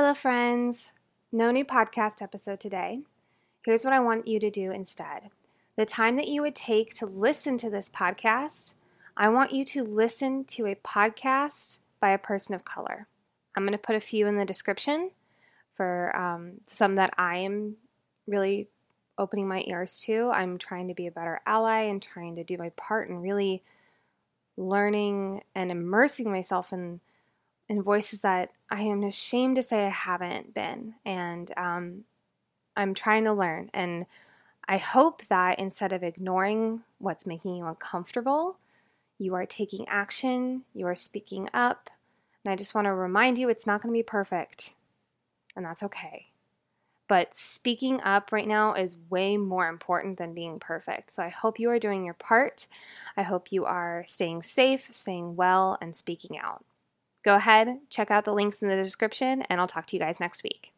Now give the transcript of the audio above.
Hello, friends. No new podcast episode today. Here's what I want you to do instead. The time that you would take to listen to this podcast, I want you to listen to a podcast by a person of color. I'm going to put a few in the description for um, some that I am really opening my ears to. I'm trying to be a better ally and trying to do my part and really learning and immersing myself in in voices that I am ashamed to say I haven't been. And um, I'm trying to learn. And I hope that instead of ignoring what's making you uncomfortable, you are taking action, you are speaking up. And I just want to remind you it's not going to be perfect. And that's okay. But speaking up right now is way more important than being perfect. So I hope you are doing your part. I hope you are staying safe, staying well, and speaking out. Go ahead, check out the links in the description, and I'll talk to you guys next week.